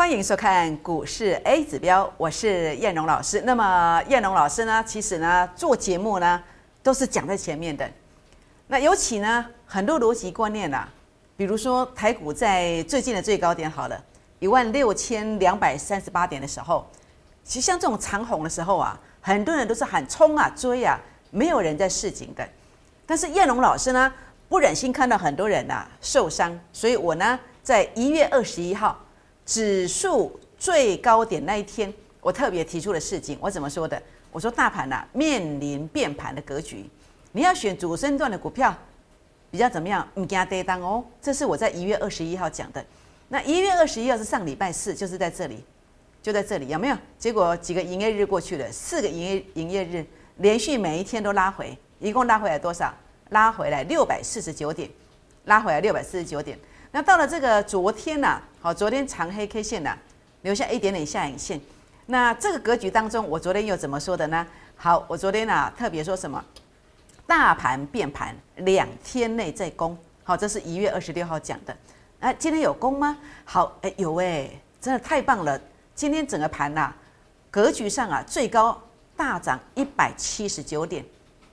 欢迎收看股市 A 指标，我是燕荣老师。那么燕荣老师呢，其实呢做节目呢都是讲在前面的。那尤其呢很多逻辑观念呐，比如说台股在最近的最高点好了，一万六千两百三十八点的时候，其实像这种长红的时候啊，很多人都是喊冲啊追啊，没有人在示警的。但是燕龙老师呢不忍心看到很多人呐受伤，所以我呢在一月二十一号。指数最高点那一天，我特别提出了事情。我怎么说的？我说大盘呐面临变盘的格局，你要选主升段的股票，比较怎么样？唔惊跌当哦。这是我在一月二十一号讲的。那一月二十一号是上礼拜四，就是在这里，就在这里，有没有？结果几个营业日过去了，四个营业营业日连续每一天都拉回，一共拉回来多少？拉回来六百四十九点，拉回来六百四十九点。那到了这个昨天呐，好，昨天长黑 K 线呐，留下一点点下影线。那这个格局当中，我昨天又怎么说的呢？好，我昨天呐特别说什么？大盘变盘，两天内再攻。好，这是一月二十六号讲的。哎，今天有攻吗？好，哎有哎，真的太棒了。今天整个盘呐，格局上啊，最高大涨一百七十九点，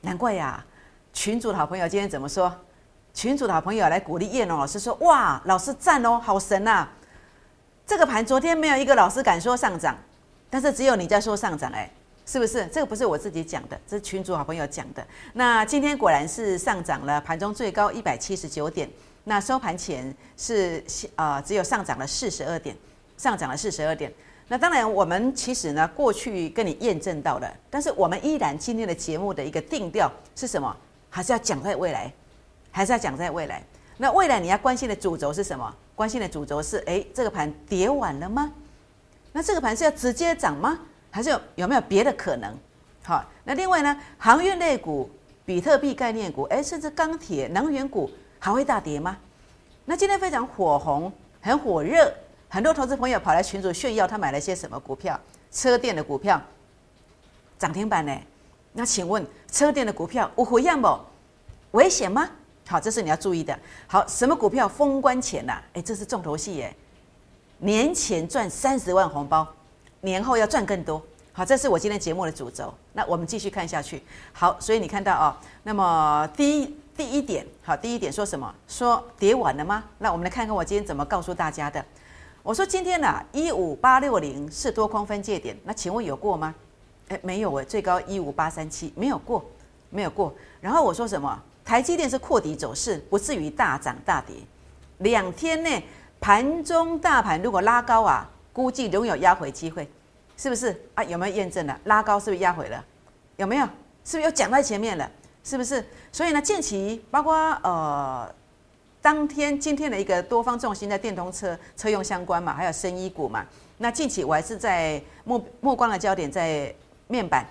难怪呀。群主的好朋友今天怎么说？群主的好朋友来鼓励叶龙老师说：“哇，老师赞哦，好神呐！这个盘昨天没有一个老师敢说上涨，但是只有你在说上涨，哎，是不是？这个不是我自己讲的，这是群主好朋友讲的。那今天果然是上涨了，盘中最高一百七十九点，那收盘前是呃只有上涨了四十二点，上涨了四十二点。那当然，我们其实呢过去跟你验证到了，但是我们依然今天的节目的一个定调是什么？还是要讲在未来。”还是要讲在未来，那未来你要关心的主轴是什么？关心的主轴是，哎，这个盘跌完了吗？那这个盘是要直接涨吗？还是有有没有别的可能？好，那另外呢，航运类股、比特币概念股，哎，甚至钢铁、能源股还会大跌吗？那今天非常火红，很火热，很多投资朋友跑来群组炫耀他买了些什么股票，车电的股票涨停板呢？那请问车电的股票有回样不？危险吗？好，这是你要注意的。好，什么股票封关前呐？哎，这是重头戏耶！年前赚三十万红包，年后要赚更多。好，这是我今天节目的主轴。那我们继续看下去。好，所以你看到哦，那么第一第一点，好，第一点说什么？说跌完了吗？那我们来看看我今天怎么告诉大家的。我说今天呢，一五八六零是多空分界点。那请问有过吗？哎，没有哎，最高一五八三七没有过，没有过。然后我说什么？台积电是扩底走势，不至于大涨大跌。两天内盘中大盘如果拉高啊，估计仍有压回机会，是不是啊？有没有验证了？拉高是不是压回了？有没有？是不是又讲在前面了？是不是？所以呢，近期包括呃，当天今天的一个多方重心在电动车车用相关嘛，还有深衣股嘛。那近期我还是在目目光的焦点在面板。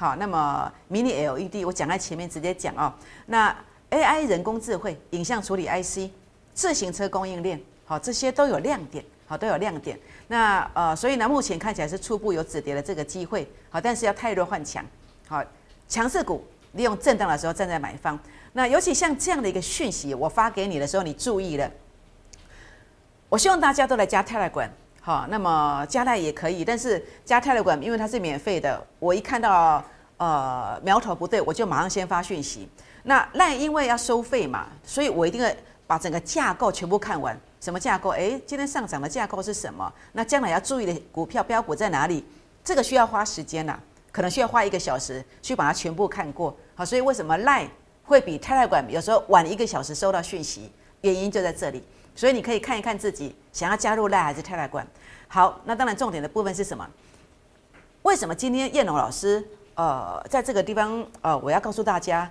好，那么 Mini LED 我讲在前面直接讲哦。那 AI 人工智慧、影像处理 IC、自行车供应链，好，这些都有亮点，好，都有亮点。那呃，所以呢，目前看起来是初步有止跌的这个机会，好，但是要太弱换强，好，强势股利用震荡的时候站在买方。那尤其像这样的一个讯息，我发给你的时候，你注意了。我希望大家都来加泰来管。好，那么加赖也可以，但是加泰勒管因为它是免费的，我一看到呃苗头不对，我就马上先发讯息。那赖因为要收费嘛，所以我一定会把整个架构全部看完。什么架构？诶，今天上涨的架构是什么？那将来要注意的股票标股在哪里？这个需要花时间呐，可能需要花一个小时去把它全部看过。好，所以为什么赖会比泰勒管有时候晚一个小时收到讯息？原因就在这里。所以你可以看一看自己想要加入赖还是泰来管。好，那当然重点的部分是什么？为什么今天燕龙老师呃在这个地方呃我要告诉大家，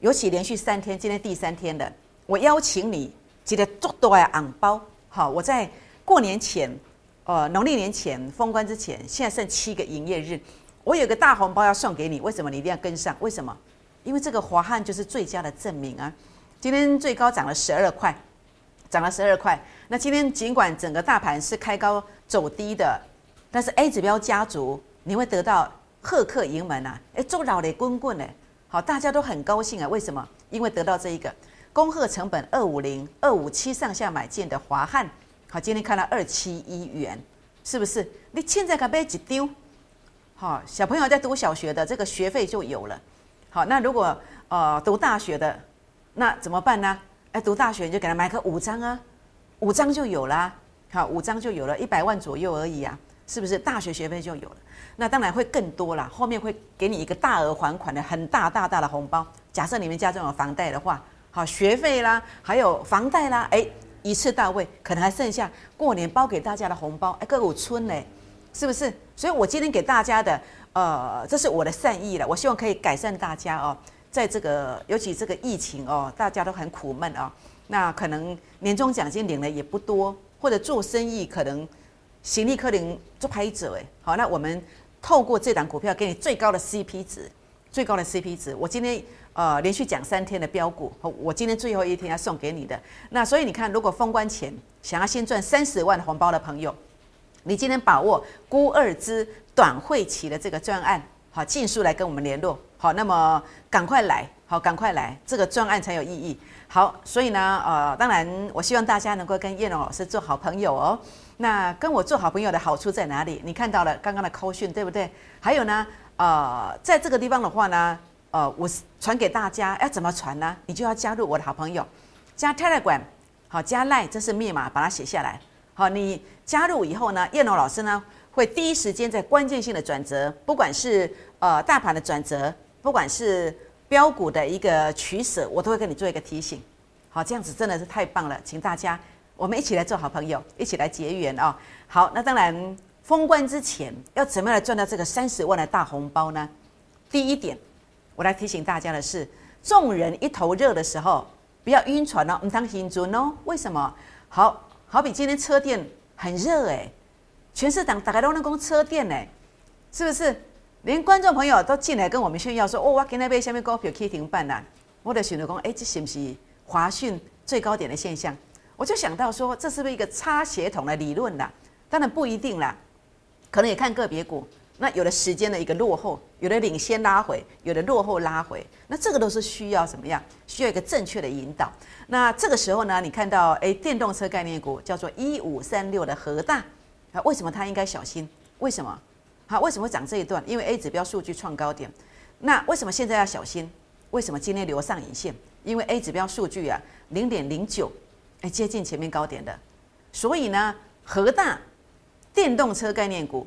尤其连续三天，今天第三天的，我邀请你记得做多呀昂包。好，我在过年前呃农历年前封关之前，现在剩七个营业日，我有个大红包要送给你。为什么你一定要跟上？为什么？因为这个华汉就是最佳的证明啊！今天最高涨了十二块。涨了十二块。那今天尽管整个大盘是开高走低的，但是 A 指标家族你会得到贺客盈门啊！哎，做老雷滚滚呢，好，大家都很高兴啊。为什么？因为得到这一个恭贺成本二五零、二五七上下买进的华汉，好，今天看到二七一元，是不是？你现在可买一丢，好，小朋友在读小学的这个学费就有了。好，那如果呃读大学的，那怎么办呢？哎，读大学你就给他买个五张啊，五张就有啦。好，五张就有了，一百万左右而已啊，是不是？大学学费就有了。那当然会更多啦，后面会给你一个大额还款的很大大大的红包。假设你们家中有房贷的话，好，学费啦，还有房贷啦，哎，一次到位，可能还剩下过年包给大家的红包，哎，各有村嘞，是不是？所以我今天给大家的，呃，这是我的善意了，我希望可以改善大家哦，在这个尤其这个疫情哦，大家都很苦闷哦，那可能年终奖金领的也不多，或者做生意可能行李可能做拍者哎，好，那我们。透过这档股票给你最高的 CP 值，最高的 CP 值。我今天呃连续讲三天的标股，我今天最后一天要送给你的。那所以你看，如果封关前想要先赚三十万红包的朋友，你今天把握孤二支短会期的这个专案，好，尽速来跟我们联络。好，那么赶快来，好，赶快来，这个专案才有意义。好，所以呢，呃，当然我希望大家能够跟叶龙老师做好朋友哦。那跟我做好朋友的好处在哪里？你看到了刚刚的扣讯，对不对？还有呢，呃，在这个地方的话呢，呃，我传给大家要怎么传呢？你就要加入我的好朋友，加 Telegram，好，加 Line，这是密码，把它写下来。好，你加入以后呢，叶龙老师呢会第一时间在关键性的转折，不管是呃大盘的转折，不管是标股的一个取舍，我都会跟你做一个提醒。好，这样子真的是太棒了，请大家。我们一起来做好朋友，一起来结缘啊！好，那当然封关之前要怎么样来赚到这个三十万的大红包呢？第一点，我来提醒大家的是，众人一头热的时候，不要晕船哦，唔当心尊哦。为什么？好好比今天车店很热哎，全市场大家都能供车店哎，是不是？连观众朋友都进来跟我们炫耀说：“哦，我今天被下面股票可以停办了。”我的选择讲：“哎，这是不是华讯最高点的现象？”我就想到说，这是不是一个插协同的理论啦？当然不一定啦，可能也看个别股。那有的时间的一个落后，有的领先拉回，有的落后拉回，那这个都是需要什么样？需要一个正确的引导。那这个时候呢，你看到诶，电动车概念股叫做一五三六的核大啊，为什么它应该小心？为什么？好，为什么会涨这一段？因为 A 指标数据创高点。那为什么现在要小心？为什么今天留上影线？因为 A 指标数据啊，零点零九。哎，接近前面高点的，所以呢，核大电动车概念股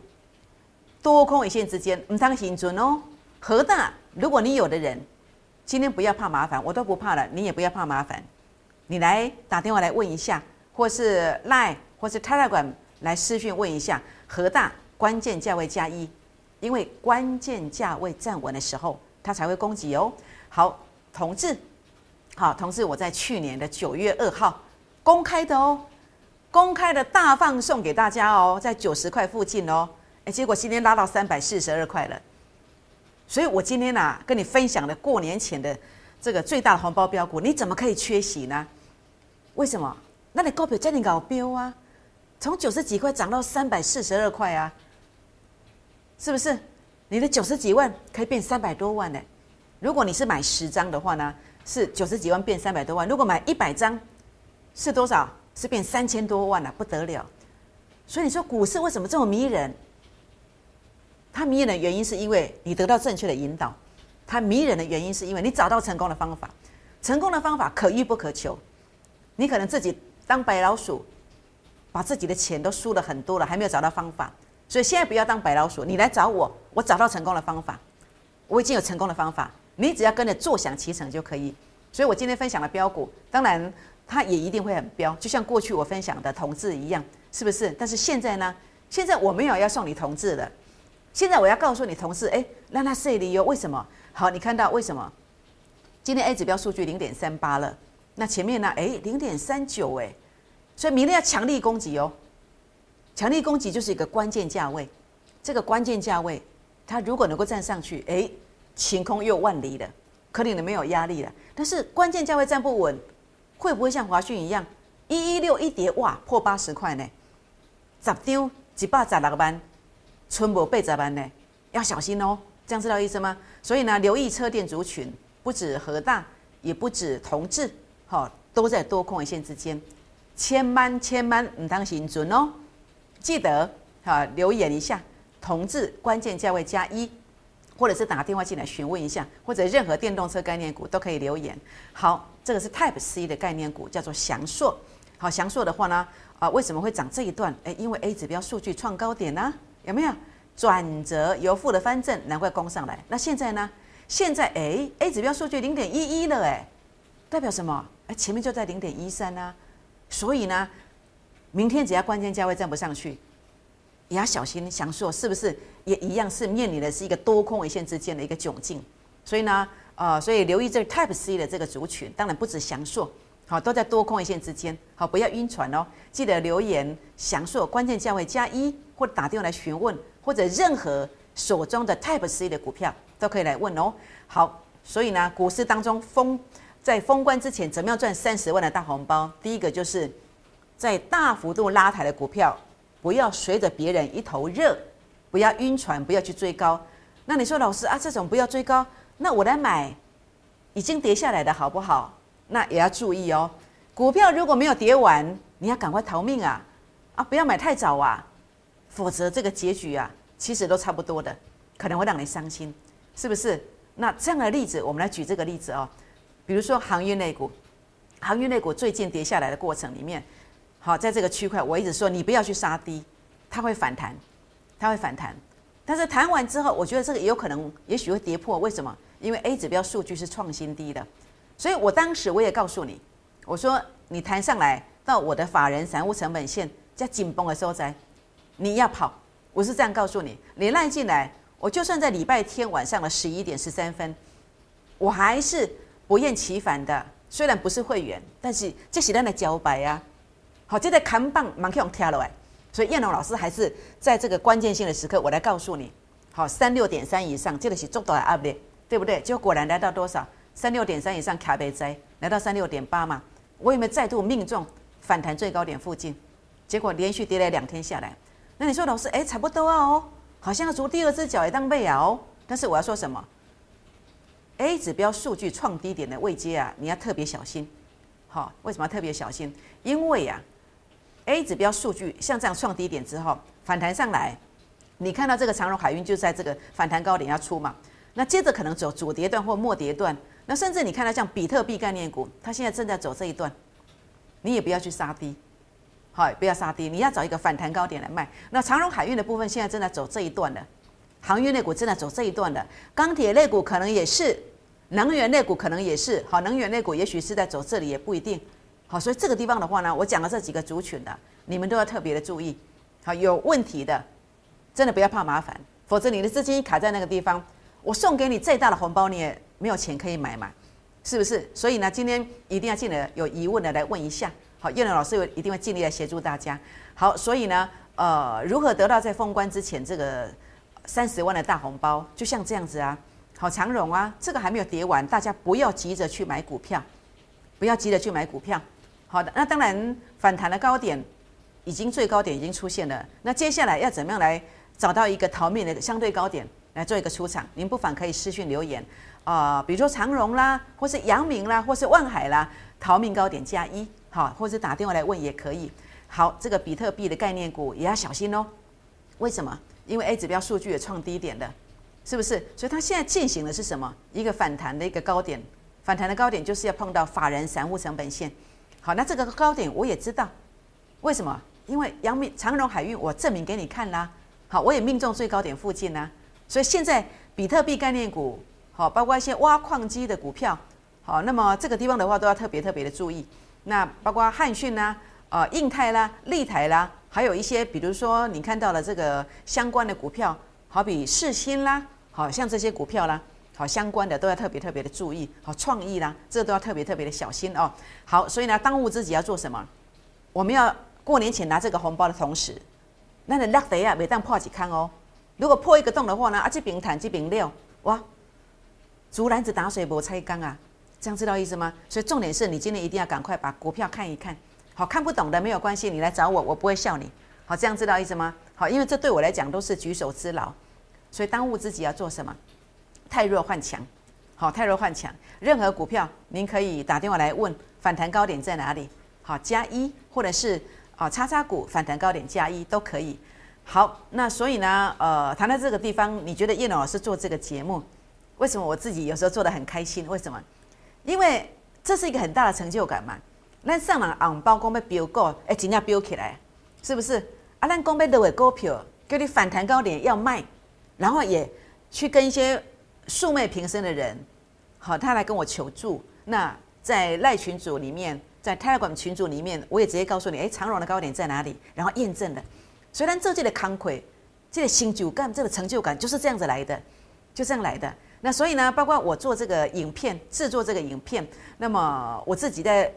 多空一线之间，唔当行准哦。核大，如果你有的人今天不要怕麻烦，我都不怕了，你也不要怕麻烦，你来打电话来问一下，或是 Line 或是 Telegram 来私讯问一下，核大关键价位加一，因为关键价位站稳的时候，它才会攻击哦。好，同志，好，同志，我在去年的九月二号。公开的哦，公开的大放送给大家哦，在九十块附近哦，哎，结果今天拉到三百四十二块了，所以我今天呐跟你分享的过年前的这个最大的红包标股，你怎么可以缺席呢？为什么？那你股票在你搞标啊，从九十几块涨到三百四十二块啊，是不是？你的九十几万可以变三百多万呢？如果你是买十张的话呢，是九十几万变三百多万，如果买一百张。是多少？是变三千多万了，不得了。所以你说股市为什么这么迷人？它迷人的原因是因为你得到正确的引导。它迷人的原因是因为你找到成功的方法。成功的方法可遇不可求。你可能自己当白老鼠，把自己的钱都输了很多了，还没有找到方法。所以现在不要当白老鼠，你来找我，我找到成功的方法。我已经有成功的方法，你只要跟着坐享其成就可以。所以我今天分享的标股，当然。它也一定会很标，就像过去我分享的同志一样，是不是？但是现在呢？现在我没有要送你同志的，现在我要告诉你同事，哎，让他设理由，为什么？好，你看到为什么？今天 A 指标数据零点三八了，那前面呢？哎，零点三九，哎，所以明天要强力攻击哦。强力攻击就是一个关键价位，这个关键价位，它如果能够站上去，哎，晴空又万里了，可能没有压力了。但是关键价位站不稳。会不会像华讯一样，一一六一跌哇破八十块呢？十张一百十六万，存无八十万呢？要小心哦，这样知道意思吗？所以呢，留意车电族群，不止核大，也不止同志，哈，都在多空一线之间，千万千万唔当心准哦。记得哈留言一下，同志关键价位加一，或者是打电话进来询问一下，或者任何电动车概念股都可以留言。好，这个是 Type C 的概念股，叫做翔硕。好，翔硕的话呢，啊，为什么会涨这一段？哎，因为 A 指标数据创高点呢，有没有转折由负的翻正？难怪攻上来。那现在呢？现在哎，A 指标数据零点一一了，哎，代表什么？哎，前面就在零点一三呢，所以呢，明天只要关键价位站不上去，也要小心。翔硕是不是也一样是面临的是一个多空一线之间的一个窘境？所以呢，呃，所以留意这个 Type C 的这个族群，当然不止翔硕，好，都在多空一线之间，好，不要晕船哦。记得留言翔硕关键价位加一，或者打电话来询问，或者任何手中的 Type C 的股票。都可以来问哦。好，所以呢，股市当中封在封关之前，怎么样赚三十万的大红包？第一个就是在大幅度拉抬的股票，不要随着别人一头热，不要晕船，不要去追高。那你说老师啊，这种不要追高，那我来买已经跌下来的好不好？那也要注意哦。股票如果没有跌完，你要赶快逃命啊！啊，不要买太早啊，否则这个结局啊，其实都差不多的，可能会让你伤心。是不是？那这样的例子，我们来举这个例子哦。比如说航运类股，航运类股最近跌下来的过程里面，好，在这个区块，我一直说你不要去杀低，它会反弹，它会反弹。但是弹完之后，我觉得这个也有可能，也许会跌破。为什么？因为 A 指标数据是创新低的，所以我当时我也告诉你，我说你弹上来到我的法人散户成本线加紧绷的收窄，你要跑，我是这样告诉你，你赖进来。我就算在礼拜天晚上的十一点十三分，我还是不厌其烦的。虽然不是会员，但是这是咱的交白啊。好，这个扛棒蛮可用跳了哎。所以燕龙老师还是在这个关键性的时刻，我来告诉你。好，三六点三以上，这个是做到的 up 的，对不对？就果果然来到多少？三六点三以上卡贝灾来到三六点八嘛。我有没有再度命中反弹最高点附近？结果连续跌了两天下来。那你说老师，哎，差不多啊哦。好像要逐第二只脚也当背啊哦，但是我要说什么？A 指标数据创低点的位阶啊，你要特别小心。好，为什么要特别小心？因为呀，A 指标数据像这样创低点之后反弹上来，你看到这个长荣海运就在这个反弹高点要出嘛，那接着可能走主跌段或末跌段，那甚至你看到像比特币概念股，它现在正在走这一段，你也不要去杀低。好，不要杀低，你要找一个反弹高点来卖。那长荣海运的部分现在正在走这一段的，航运类股正在走这一段的，钢铁类股可能也是，能源类股可能也是。好，能源类股也许是在走这里，也不一定。好，所以这个地方的话呢，我讲了这几个族群的，你们都要特别的注意。好，有问题的，真的不要怕麻烦，否则你的资金卡在那个地方，我送给你再大的红包，你也没有钱可以买嘛，是不是？所以呢，今天一定要进来有疑问的来问一下。好，叶伦老师一定会尽力来协助大家。好，所以呢，呃，如何得到在封关之前这个三十万的大红包？就像这样子啊，好长荣啊，这个还没有跌完，大家不要急着去买股票，不要急着去买股票。好的，那当然反弹的高点已经最高点已经出现了，那接下来要怎么样来找到一个逃命的相对高点来做一个出场？您不妨可以私讯留言啊，比如说长荣啦，或是阳明啦，或是万海啦，逃命高点加一。好，或者打电话来问也可以。好，这个比特币的概念股也要小心哦。为什么？因为 A 指标数据也创低点的，是不是？所以它现在进行的是什么？一个反弹的一个高点，反弹的高点就是要碰到法人散户成本线。好，那这个高点我也知道，为什么？因为阳明长荣海运我证明给你看啦。好，我也命中最高点附近啦。所以现在比特币概念股，好，包括一些挖矿机的股票，好，那么这个地方的话都要特别特别的注意。那包括汉讯啦、呃、印泰啦、立台啦，还有一些，比如说你看到了这个相关的股票，好比世新啦，好像这些股票啦，好相关的都要特别特别的注意，好创意啦，这都要特别特别的小心哦。好，所以呢，当务之急要做什么？我们要过年前拿这个红包的同时，那你落地啊，每当破几康哦。如果破一个洞的话呢，啊这边坦这边料，哇，竹篮子打水不拆缸啊。这样知道意思吗？所以重点是你今天一定要赶快把股票看一看，好看不懂的没有关系，你来找我，我不会笑你。好，这样知道意思吗？好，因为这对我来讲都是举手之劳，所以当务之急要做什么？太弱换强，好，太弱换强。任何股票您可以打电话来问反弹高点在哪里，好加一，或者是啊叉叉股反弹高点加一都可以。好，那所以呢，呃，谈到这个地方，你觉得叶老师做这个节目，为什么我自己有时候做的很开心？为什么？因为这是一个很大的成就感嘛。那上网红包公被标过，哎，尽量标起来，是不是？啊，咱公被的尾股票，给你反弹高点要卖，然后也去跟一些素昧平生的人，好，他来跟我求助。那在赖群组里面，在泰来馆群组里面，我也直接告诉你，哎，长荣的高点在哪里？然后验证了。虽然这届的康亏，这个新就感，这个成就感就是这样子来的，就这样来的。那所以呢，包括我做这个影片，制作这个影片，那么我自己在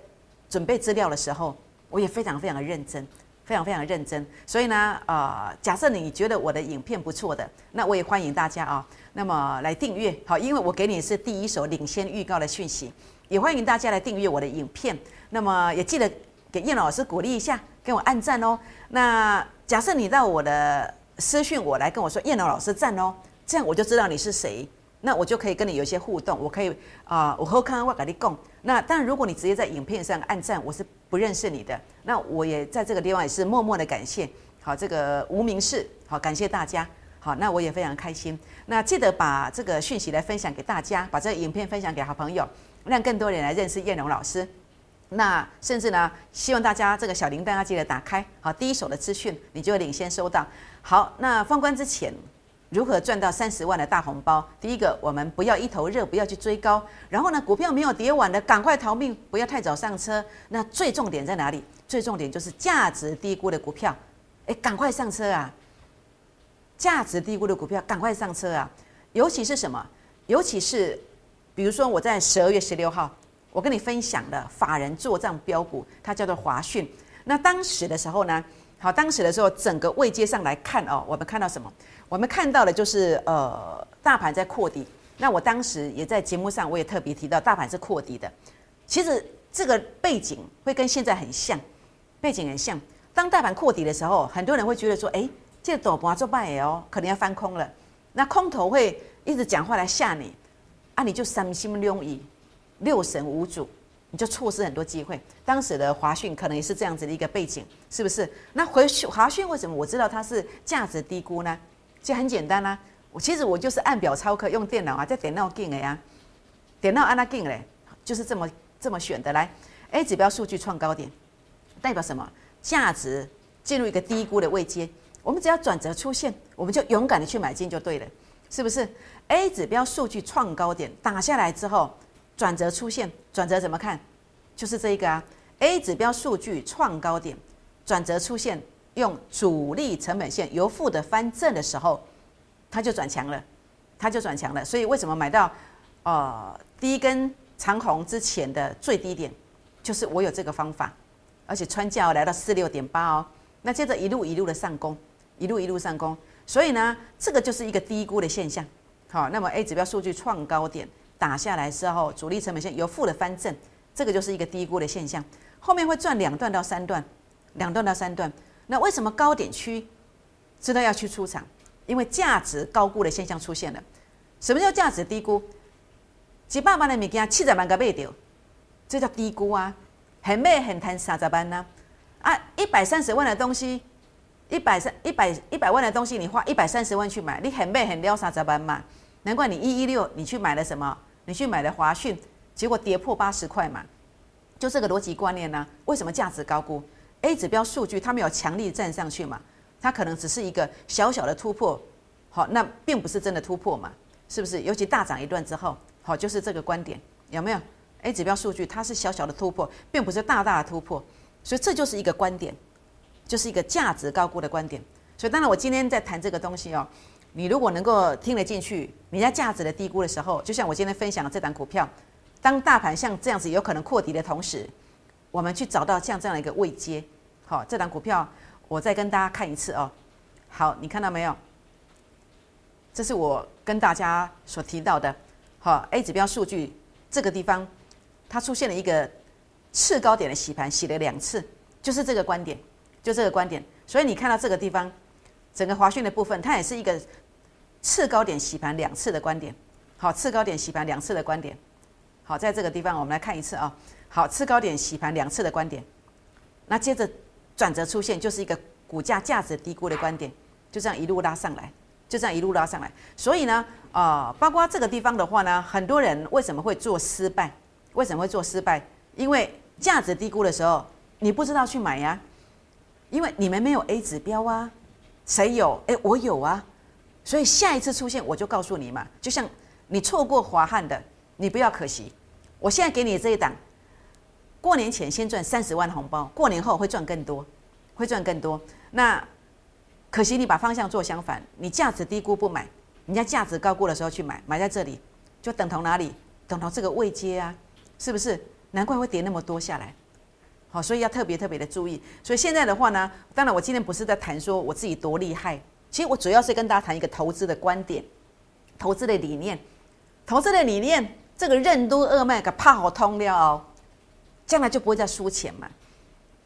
准备资料的时候，我也非常非常的认真，非常非常认真。所以呢，呃，假设你觉得我的影片不错的，那我也欢迎大家啊，那么来订阅，好，因为我给你是第一手领先预告的讯息，也欢迎大家来订阅我的影片。那么也记得给叶老师鼓励一下，给我按赞哦。那假设你到我的私讯我来跟我说燕老师赞哦，这样我就知道你是谁，那我就可以跟你有一些互动，我可以啊，我和康我跟你共。那但如果你直接在影片上按赞，我是不认识你的，那我也在这个地方也是默默的感谢。好，这个无名氏，好，感谢大家。好，那我也非常开心。那记得把这个讯息来分享给大家，把这影片分享给好朋友，让更多人来认识叶龙老师。那甚至呢，希望大家这个小铃铛要记得打开，好，第一手的资讯你就会领先收到。好，那封关之前如何赚到三十万的大红包？第一个，我们不要一头热，不要去追高。然后呢，股票没有跌完的，赶快逃命，不要太早上车。那最重点在哪里？最重点就是价值低估的股票，哎，赶快上车啊！价值低估的股票，赶快上车啊！尤其是什么？尤其是比如说我在十二月十六号。我跟你分享的法人做账标股，它叫做华讯。那当时的时候呢，好，当时的时候整个位阶上来看哦，我们看到什么？我们看到的就是呃，大盘在扩底。那我当时也在节目上，我也特别提到，大盘是扩底的。其实这个背景会跟现在很像，背景很像。当大盘扩底的时候，很多人会觉得说，哎，这个斗啊做败哦，可能要翻空了。那空头会一直讲话来吓你，啊，你就三心六意。六神无主，你就错失很多机会。当时的华讯可能也是这样子的一个背景，是不是？那回华讯为什么我知道它是价值低估呢？其实很简单啦，我其实我就是按表操课，用电脑啊，在点到进的呀，点到按那进嘞，就是这么这么选的。来，A 指标数据创高点，代表什么？价值进入一个低估的位阶，我们只要转折出现，我们就勇敢的去买进就对了，是不是？A 指标数据创高点打下来之后。转折出现，转折怎么看？就是这一个啊，A 指标数据创高点，转折出现，用主力成本线由负的翻正的时候，它就转强了，它就转强了。所以为什么买到呃第一根长红之前的最低点，就是我有这个方法，而且穿价来到四六点八哦，那接着一路一路的上攻，一路一路上攻，所以呢，这个就是一个低估的现象。好，那么 A 指标数据创高点。打下来之后，主力成本线由负的翻正，这个就是一个低估的现象。后面会转两段到三段，两段到三段。那为什么高点区知道要去出场？因为价值高估的现象出现了。什么叫价值低估？几百万的物件七十万个卖掉，这叫低估啊！很卖很贪三十万呢？啊，一百三十万的东西，一百三一百一百万的东西，你花一百三十万去买，你很卖很撩三十万嘛？难怪你一一六你去买了什么？你去买了华讯，结果跌破八十块嘛，就这个逻辑观念呢？为什么价值高估？A 指标数据它没有强力站上去嘛，它可能只是一个小小的突破，好，那并不是真的突破嘛，是不是？尤其大涨一段之后，好，就是这个观点有没有？A 指标数据它是小小的突破，并不是大大的突破，所以这就是一个观点，就是一个价值高估的观点。所以当然我今天在谈这个东西哦。你如果能够听得进去，你在价值的低估的时候，就像我今天分享的这档股票，当大盘像这样子有可能扩底的同时，我们去找到像这样的一个位阶，好，这档股票我再跟大家看一次哦。好，你看到没有？这是我跟大家所提到的，好，A 指标数据这个地方，它出现了一个次高点的洗盘，洗了两次，就是这个观点，就这个观点。所以你看到这个地方，整个华讯的部分，它也是一个。次高点洗盘两次的观点，好，次高点洗盘两次的观点，好，在这个地方我们来看一次啊，好，次高点洗盘两次的观点，那接着转折出现就是一个股价价值低估的观点，就这样一路拉上来，就这样一路拉上来。所以呢，啊，包括这个地方的话呢，很多人为什么会做失败？为什么会做失败？因为价值低估的时候，你不知道去买呀，因为你们没有 A 指标啊，谁有？哎，我有啊。所以下一次出现，我就告诉你嘛，就像你错过华汉的，你不要可惜。我现在给你这一档，过年前先赚三十万红包，过年后会赚更多，会赚更多。那可惜你把方向做相反，你价值低估不买，人家价值高估的时候去买，买在这里就等同哪里？等同这个位阶啊，是不是？难怪会跌那么多下来。好，所以要特别特别的注意。所以现在的话呢，当然我今天不是在谈说我自己多厉害，其实我主要是跟大家谈一个投资的观点，投资的理念，投资的理念。这个任督二脉给怕好通了哦，将来就不会再输钱嘛。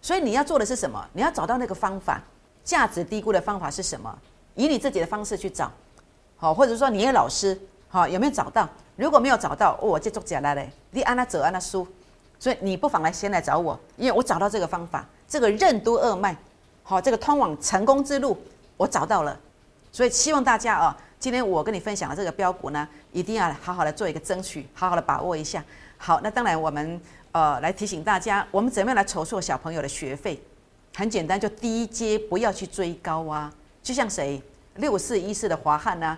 所以你要做的是什么？你要找到那个方法，价值低估的方法是什么？以你自己的方式去找，好，或者说你的老师，好，有没有找到？如果没有找到，我就做假来嘞，你按他走，按他输。所以你不妨来先来找我，因为我找到这个方法，这个任督二脉，好，这个通往成功之路，我找到了。所以希望大家啊。今天我跟你分享的这个标股呢，一定要好好的做一个争取，好好的把握一下。好，那当然我们呃来提醒大家，我们怎么样来筹措小朋友的学费？很简单，就第一阶不要去追高啊。就像谁六四一四的华汉呢？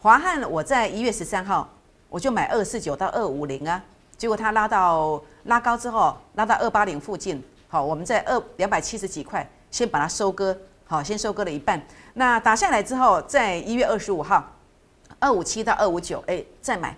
华汉我在一月十三号我就买二四九到二五零啊，结果它拉到拉高之后，拉到二八零附近，好，我们在二两百七十几块先把它收割，好，先收割了一半。那打下来之后，在一月二十五号，二五七到二五九，哎，再买，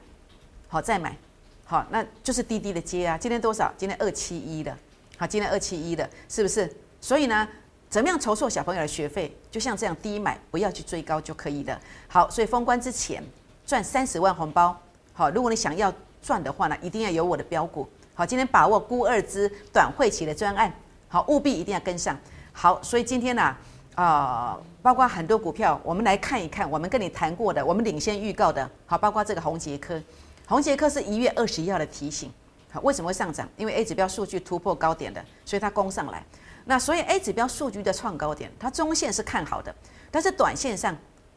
好，再买，好，那就是滴滴的接啊。今天多少？今天二七一的，好，今天二七一的，是不是？所以呢，怎么样筹措小朋友的学费？就像这样低买，不要去追高就可以了。好，所以封关之前赚三十万红包，好，如果你想要赚的话呢，一定要有我的标股。好，今天把握估二支短会期的专案，好，务必一定要跟上。好，所以今天呢。啊，包括很多股票，我们来看一看。我们跟你谈过的，我们领先预告的，好，包括这个红杰科，红杰科是一月二十一号的提醒，好，为什么会上涨？因为 A 指标数据突破高点的，所以它攻上来。那所以 A 指标数据的创高点，它中线是看好的，但是短线上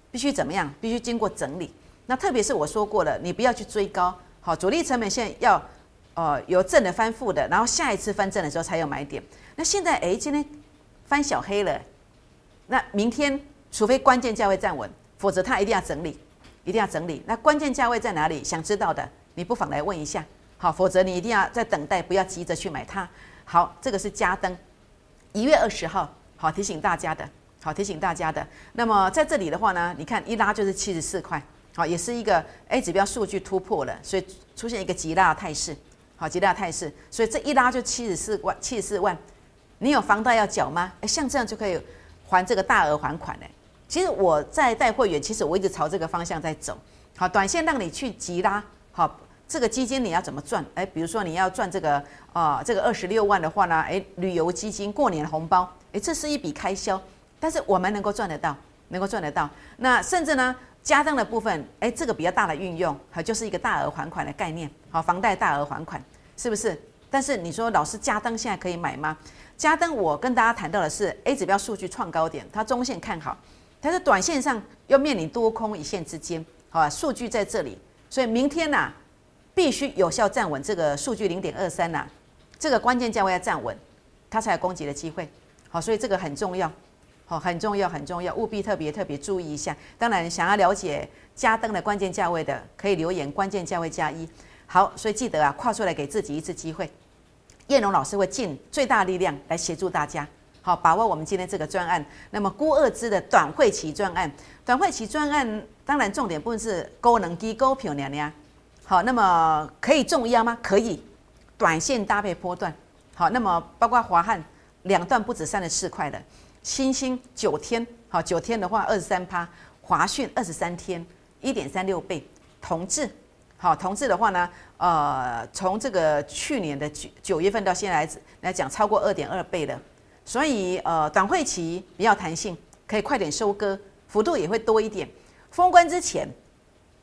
必须怎么样？必须经过整理。那特别是我说过了，你不要去追高，好，主力成本线要呃有正的翻负的，然后下一次翻正的时候才有买点。那现在哎，今天翻小黑了。那明天，除非关键价位站稳，否则它一定要整理，一定要整理。那关键价位在哪里？想知道的，你不妨来问一下。好，否则你一定要在等待，不要急着去买它。好，这个是加登，一月二十号，好提醒大家的，好提醒大家的。那么在这里的话呢，你看一拉就是七十四块，好，也是一个 A 指标数据突破了，所以出现一个极大的态势，好极大态势，所以这一拉就七十四万，七十四万，你有房贷要缴吗？哎，像这样就可以。还这个大额还款呢？其实我在带会员，其实我一直朝这个方向在走。好，短线让你去急拉，好，这个基金你要怎么赚？哎，比如说你要赚这个啊，这个二十六万的话呢，哎，旅游基金过年红包，哎，这是一笔开销，但是我们能够赚得到，能够赚得到。那甚至呢，家当的部分，哎，这个比较大的运用，好，就是一个大额还款的概念，好，房贷大额还款，是不是？但是你说老师家当现在可以买吗？加登，我跟大家谈到的是 A 指标数据创高点，它中线看好，但是短线上又面临多空一线之间，好吧？数据在这里，所以明天呐，必须有效站稳这个数据零点二三呐，这个关键价位要站稳，它才有攻击的机会。好，所以这个很重要，好，很重要，很重要，务必特别特别注意一下。当然，想要了解加登的关键价位的，可以留言关键价位加一。好，所以记得啊，跨出来给自己一次机会。叶龙老师会尽最大力量来协助大家，好把握我们今天这个专案。那么估二支的短会期专案，短会期专案当然重点部分是高能低高漂亮呀。好，那么可以重压吗？可以，短线搭配波段。好，那么包括华汉两段不止三十四块的，新兴九天，好九天的话二十三趴，华讯二十三天一点三六倍，同志。好，同志的话呢，呃，从这个去年的九九月份到现在来来讲，超过二点二倍了。所以呃，短会期比较弹性，可以快点收割，幅度也会多一点。封关之前，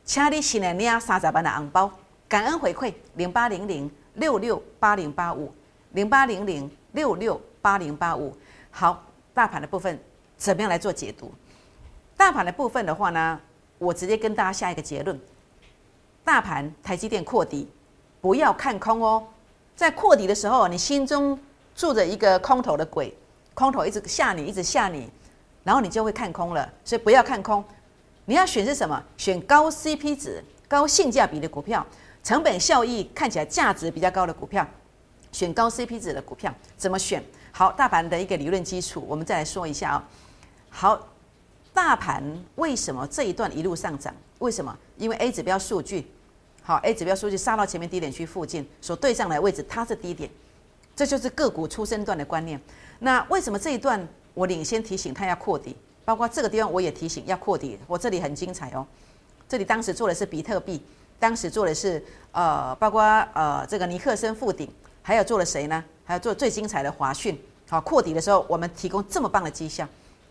掐你新的捏三十万的红包，感恩回馈零八零零六六八零八五零八零零六六八零八五。好，大盘的部分怎么样来做解读？大盘的部分的话呢，我直接跟大家下一个结论：大盘台积电扩底，不要看空哦。在扩底的时候，你心中住着一个空头的鬼，空头一直吓你，一直吓你，然后你就会看空了。所以不要看空，你要选是什么？选高 CP 值、高性价比的股票，成本效益看起来价值比较高的股票，选高 CP 值的股票。怎么选？好，大盘的一个理论基础，我们再来说一下啊。好，大盘为什么这一段一路上涨？为什么？因为 A 指标数据，好，A 指标数据杀到前面低点区附近，所对上来位置它是低点，这就是个股出生段的观念。那为什么这一段我领先提醒它要扩底？包括这个地方我也提醒要扩底。我这里很精彩哦，这里当时做的是比特币，当时做的是呃，包括呃这个尼克森附顶，还有做了谁呢？还有做最精彩的华讯。好，扩底的时候我们提供这么棒的绩效。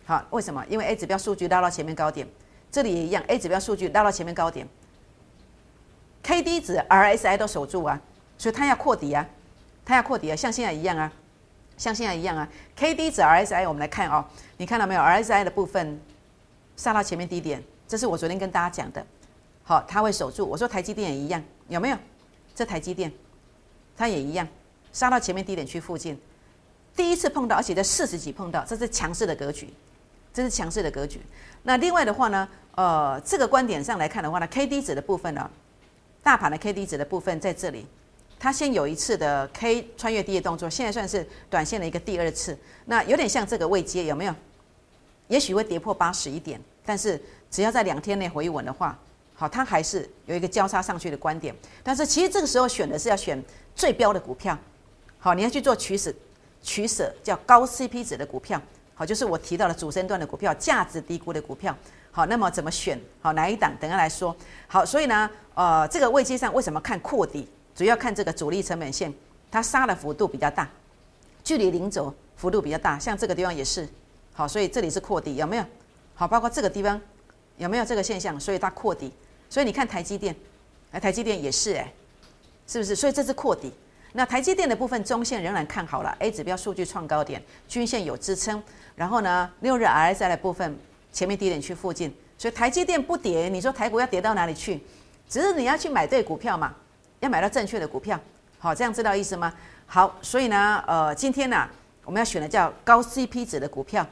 好，为什么？因为 A 指标数据拉到前面高点，这里也一样，A 指标数据拉到前面高点，K D 值、R S I 都守住啊，所以它要扩底啊，它要扩底啊，像现在一样啊，像现在一样啊，K D 值、R S I 我们来看哦，你看到没有？R S I 的部分杀到前面低点，这是我昨天跟大家讲的，好，它会守住。我说台积电也一样，有没有？这台积电它也一样，杀到前面低点区附近，第一次碰到，而且在四十几碰到，这是强势的格局。这是强势的格局。那另外的话呢，呃，这个观点上来看的话呢，K D 值的部分呢，大盘的 K D 值的部分在这里，它先有一次的 K 穿越低的动作，现在算是短线的一个第二次。那有点像这个位阶，有没有？也许会跌破八十一点，但是只要在两天内回稳的话，好，它还是有一个交叉上去的观点。但是其实这个时候选的是要选最标的股票，好，你要去做取舍，取舍叫高 C P 值的股票。好，就是我提到的主升段的股票，价值低估的股票。好，那么怎么选？好，哪一档？等下来说。好，所以呢，呃，这个位阶上为什么看扩底？主要看这个主力成本线，它杀的幅度比较大，距离零轴幅度比较大。像这个地方也是。好，所以这里是扩底，有没有？好，包括这个地方有没有这个现象？所以它扩底。所以你看台积电，哎，台积电也是，哎，是不是？所以这是扩底。那台积电的部分中线仍然看好了，A 指标数据创高点，均线有支撑。然后呢，六日 RSI 的部分前面低点区附近，所以台积电不跌，你说台股要跌到哪里去？只是你要去买对股票嘛，要买到正确的股票，好，这样知道意思吗？好，所以呢，呃，今天呢，我们要选的叫高 CP 值的股票，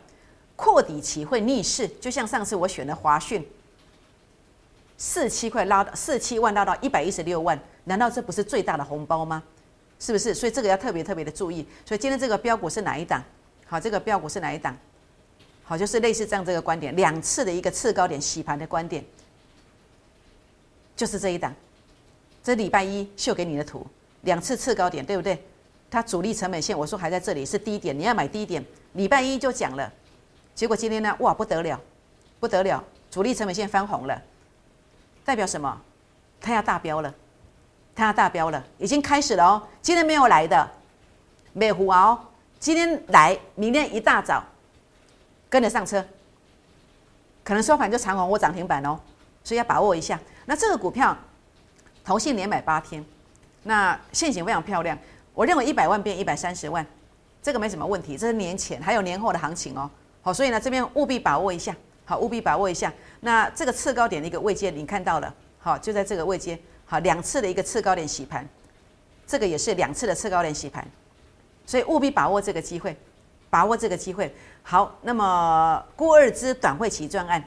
扩底期会逆势，就像上次我选的华讯，四七块拉到四七万拉到一百一十六万，难道这不是最大的红包吗？是不是？所以这个要特别特别的注意。所以今天这个标股是哪一档？好，这个标股是哪一档？好，就是类似这样这个观点，两次的一个次高点洗盘的观点，就是这一档。这礼拜一秀给你的图，两次次高点，对不对？它主力成本线，我说还在这里是低点，你要买低点。礼拜一就讲了，结果今天呢，哇，不得了，不得了，主力成本线翻红了，代表什么？它要大标了，它大标了，已经开始了哦。今天没有来的，美湖哦。今天来，明天一大早跟着上车，可能收盘就长虹或涨停板哦，所以要把握一下。那这个股票，投信连买八天，那现形非常漂亮。我认为一百万变一百三十万，这个没什么问题。这是年前还有年后的行情哦。好，所以呢这边务必把握一下，好，务必把握一下。那这个次高点的一个位阶，你看到了，好，就在这个位阶，好，两次的一个次高点洗盘，这个也是两次的次高点洗盘。所以务必把握这个机会，把握这个机会。好，那么估二支短会期专案，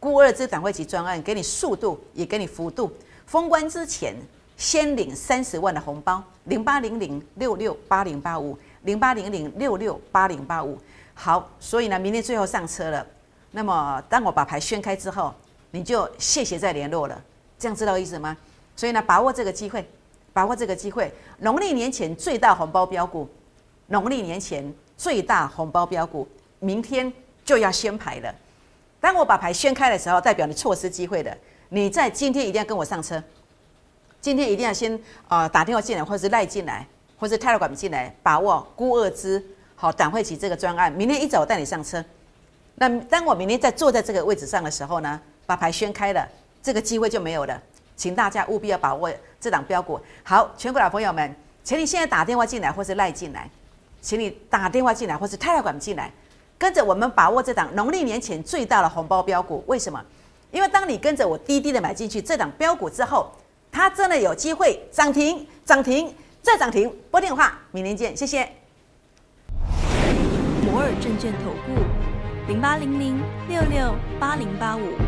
估二支短会期专案，给你速度，也给你幅度。封关之前，先领三十万的红包，零八零零六六八零八五，零八零零六六八零八五。好，所以呢，明天最后上车了。那么，当我把牌宣开之后，你就谢谢再联络了。这样知道意思吗？所以呢，把握这个机会，把握这个机会。农历年前最大红包标股。农历年前最大红包标股，明天就要宣牌了。当我把牌宣开的时候，代表你错失机会的。你在今天一定要跟我上车，今天一定要先啊打电话进来，或者是赖进来，或者是泰勒管进来，把握估二支好党会起这个专案。明天一早带你上车。那当我明天在坐在这个位置上的时候呢，把牌宣开了，这个机会就没有了。请大家务必要把握这档标股。好，全国老朋友们，请你现在打电话进来，或是赖进来。请你打电话进来，或是泰来管进来，跟着我们把握这档农历年前最大的红包标股。为什么？因为当你跟着我滴滴的买进去这档标股之后，它真的有机会涨停、涨停再涨停。拨电话，明天见，谢谢。摩尔证券投顾零八零零六六八零八五。